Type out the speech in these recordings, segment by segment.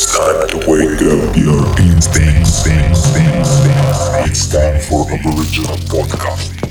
It's time to wake up your instincts. It's time for Aboriginal Podcast.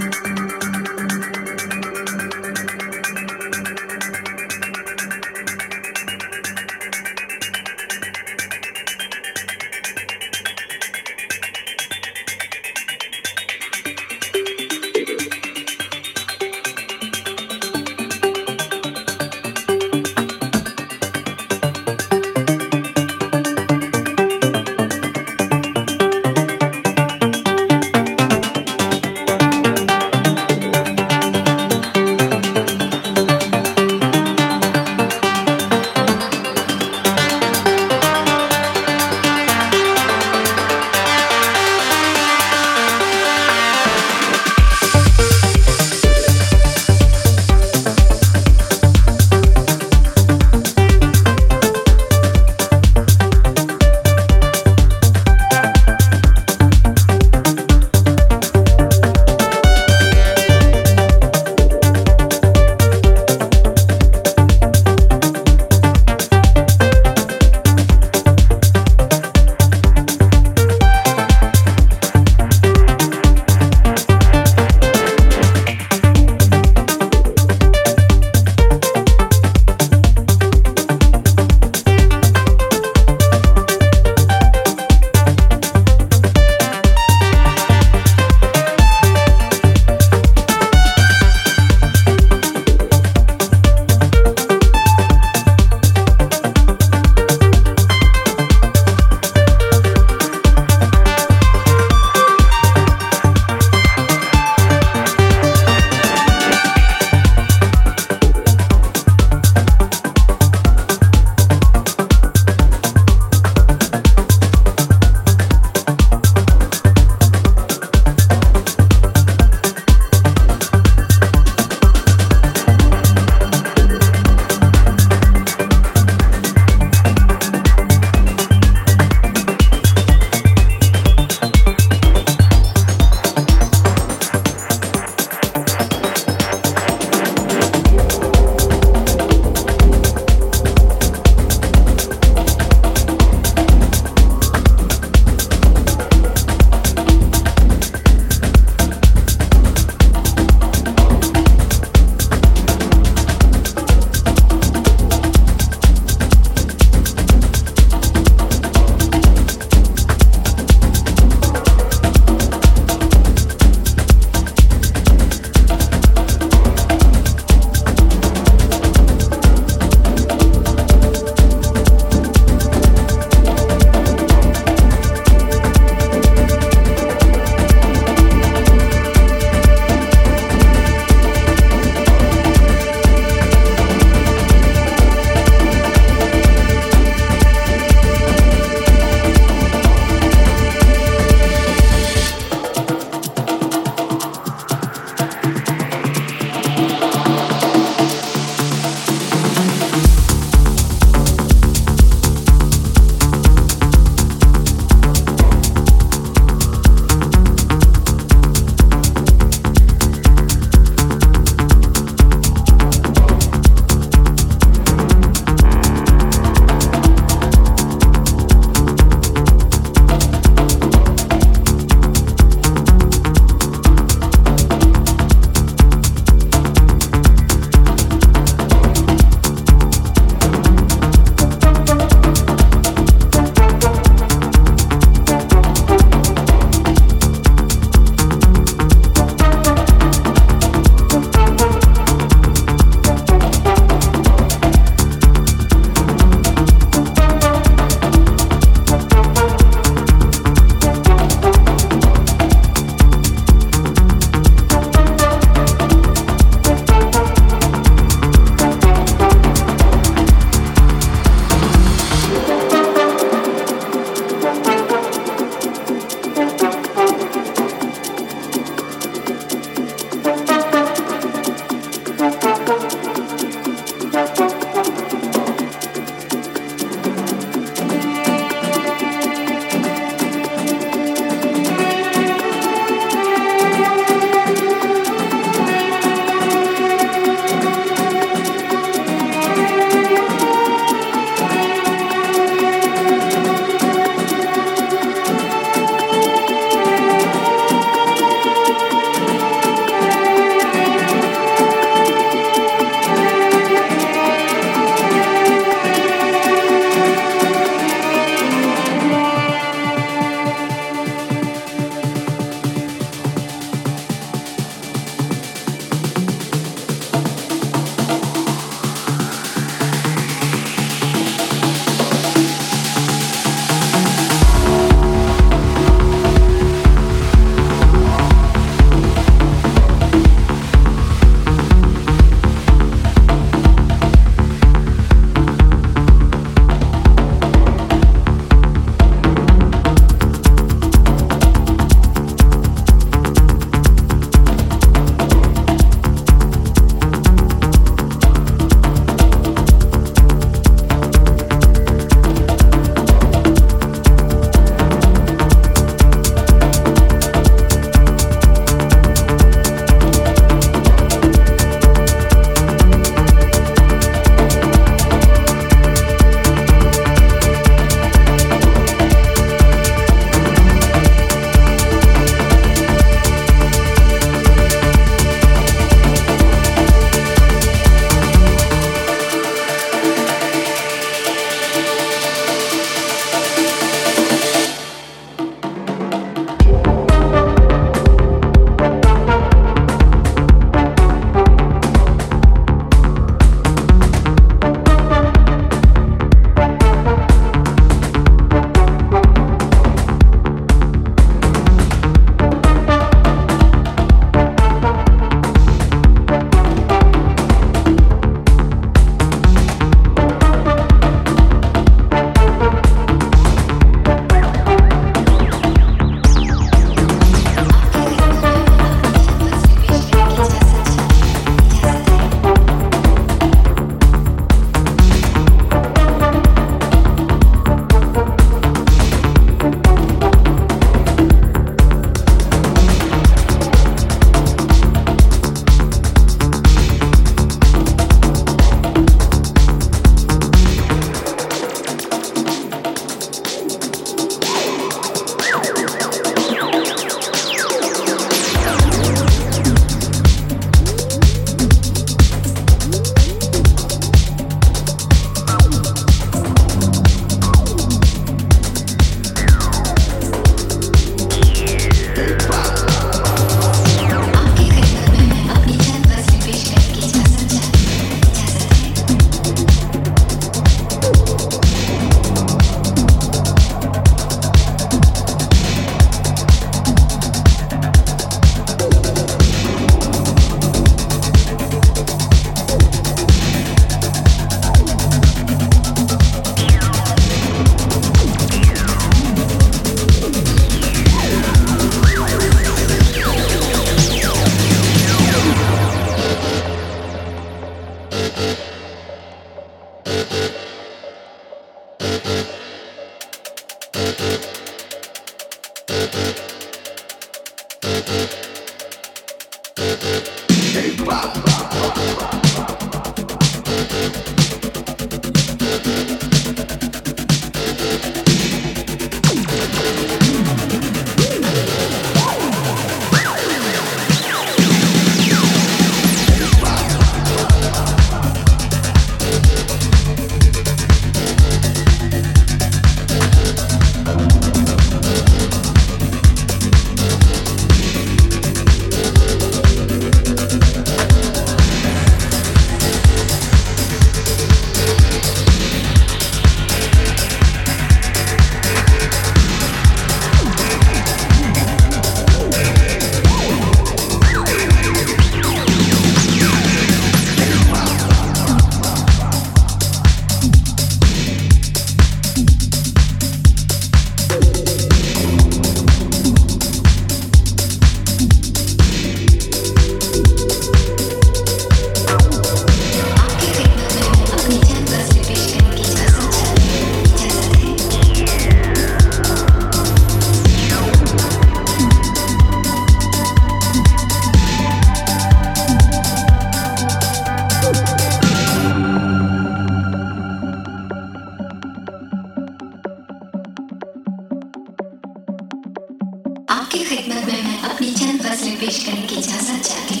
आपके खिदमत में मैं अपनी चंद फ़सलें पेश करने की इजाज़त चाहती हूँ।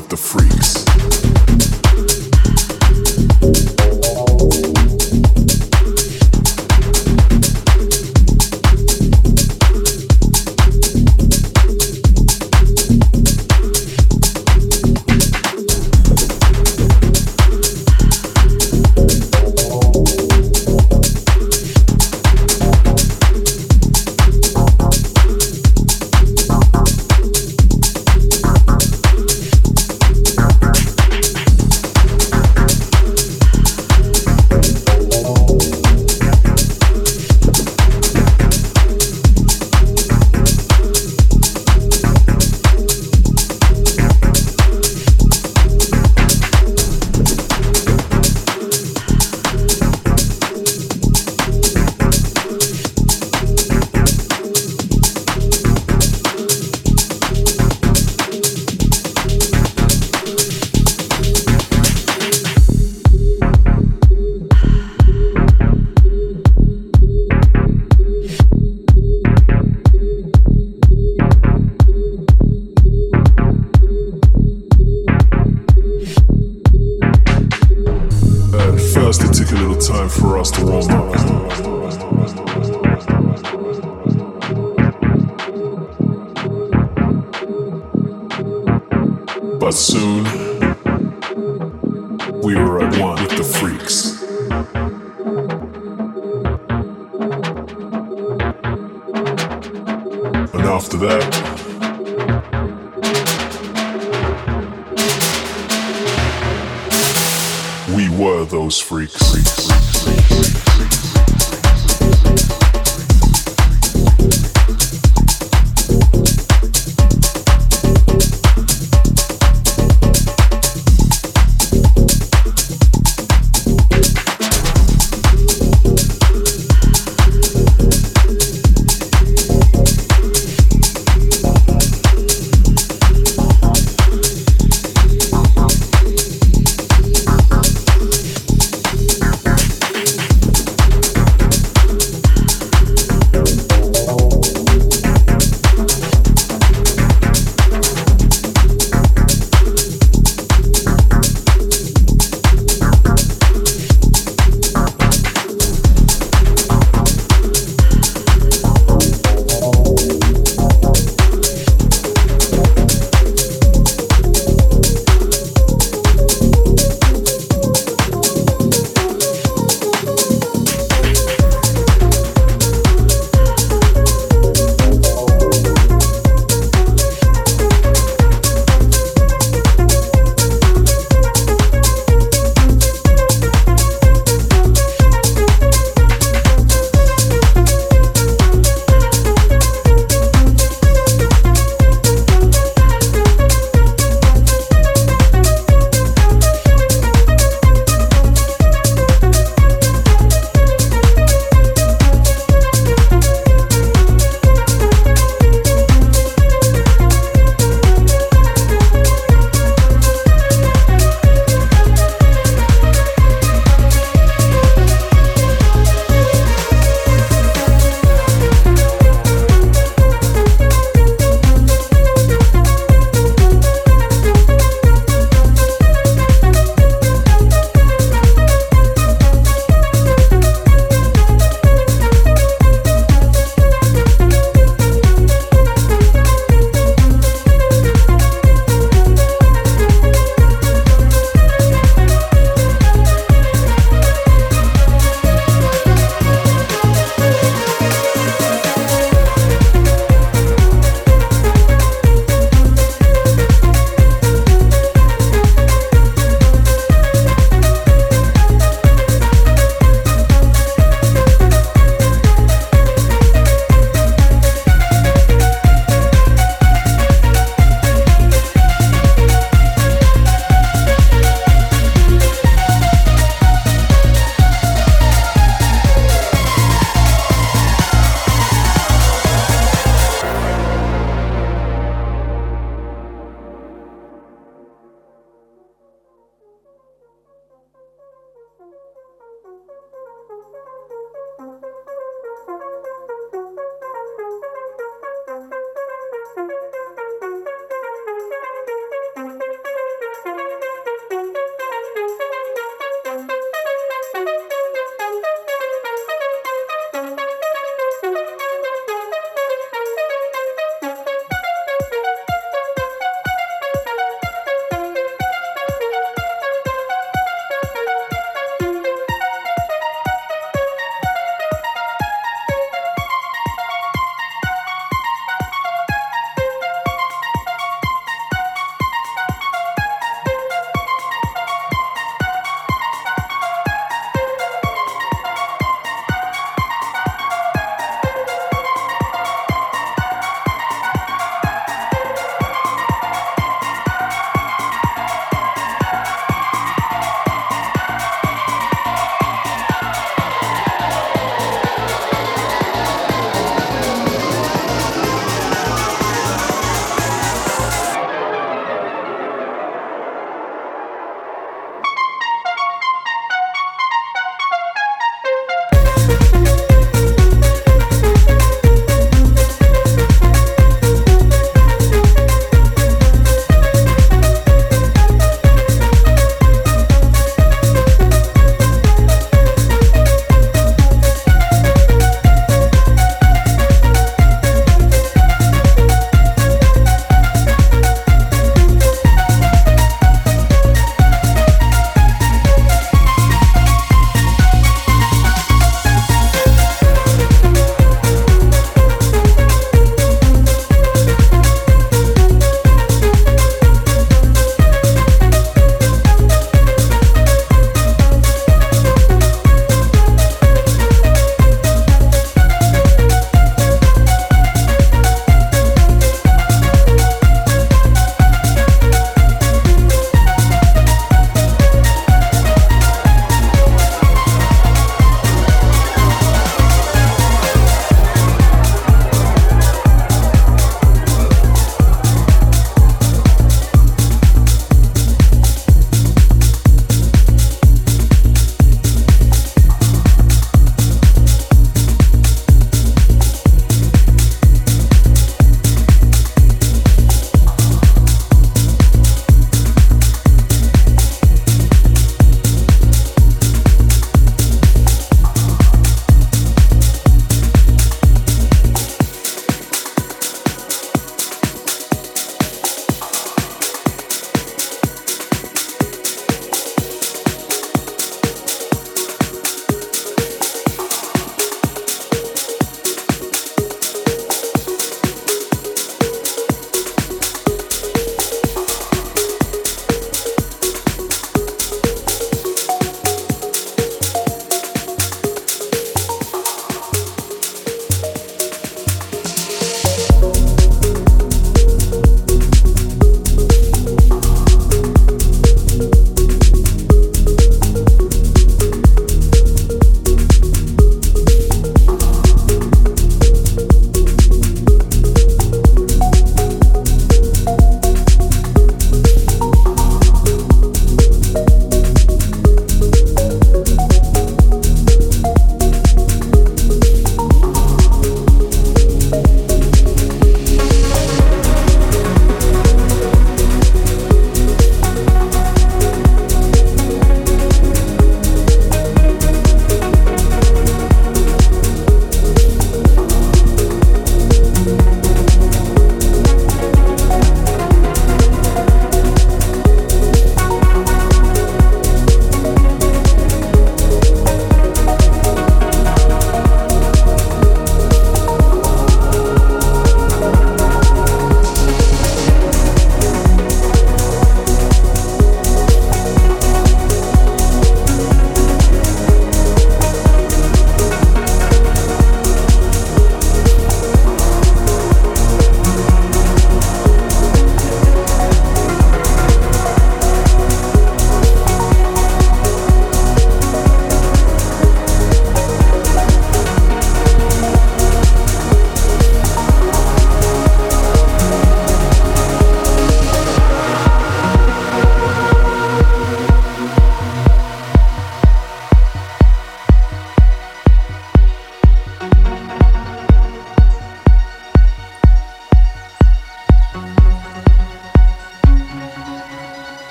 with the freaks.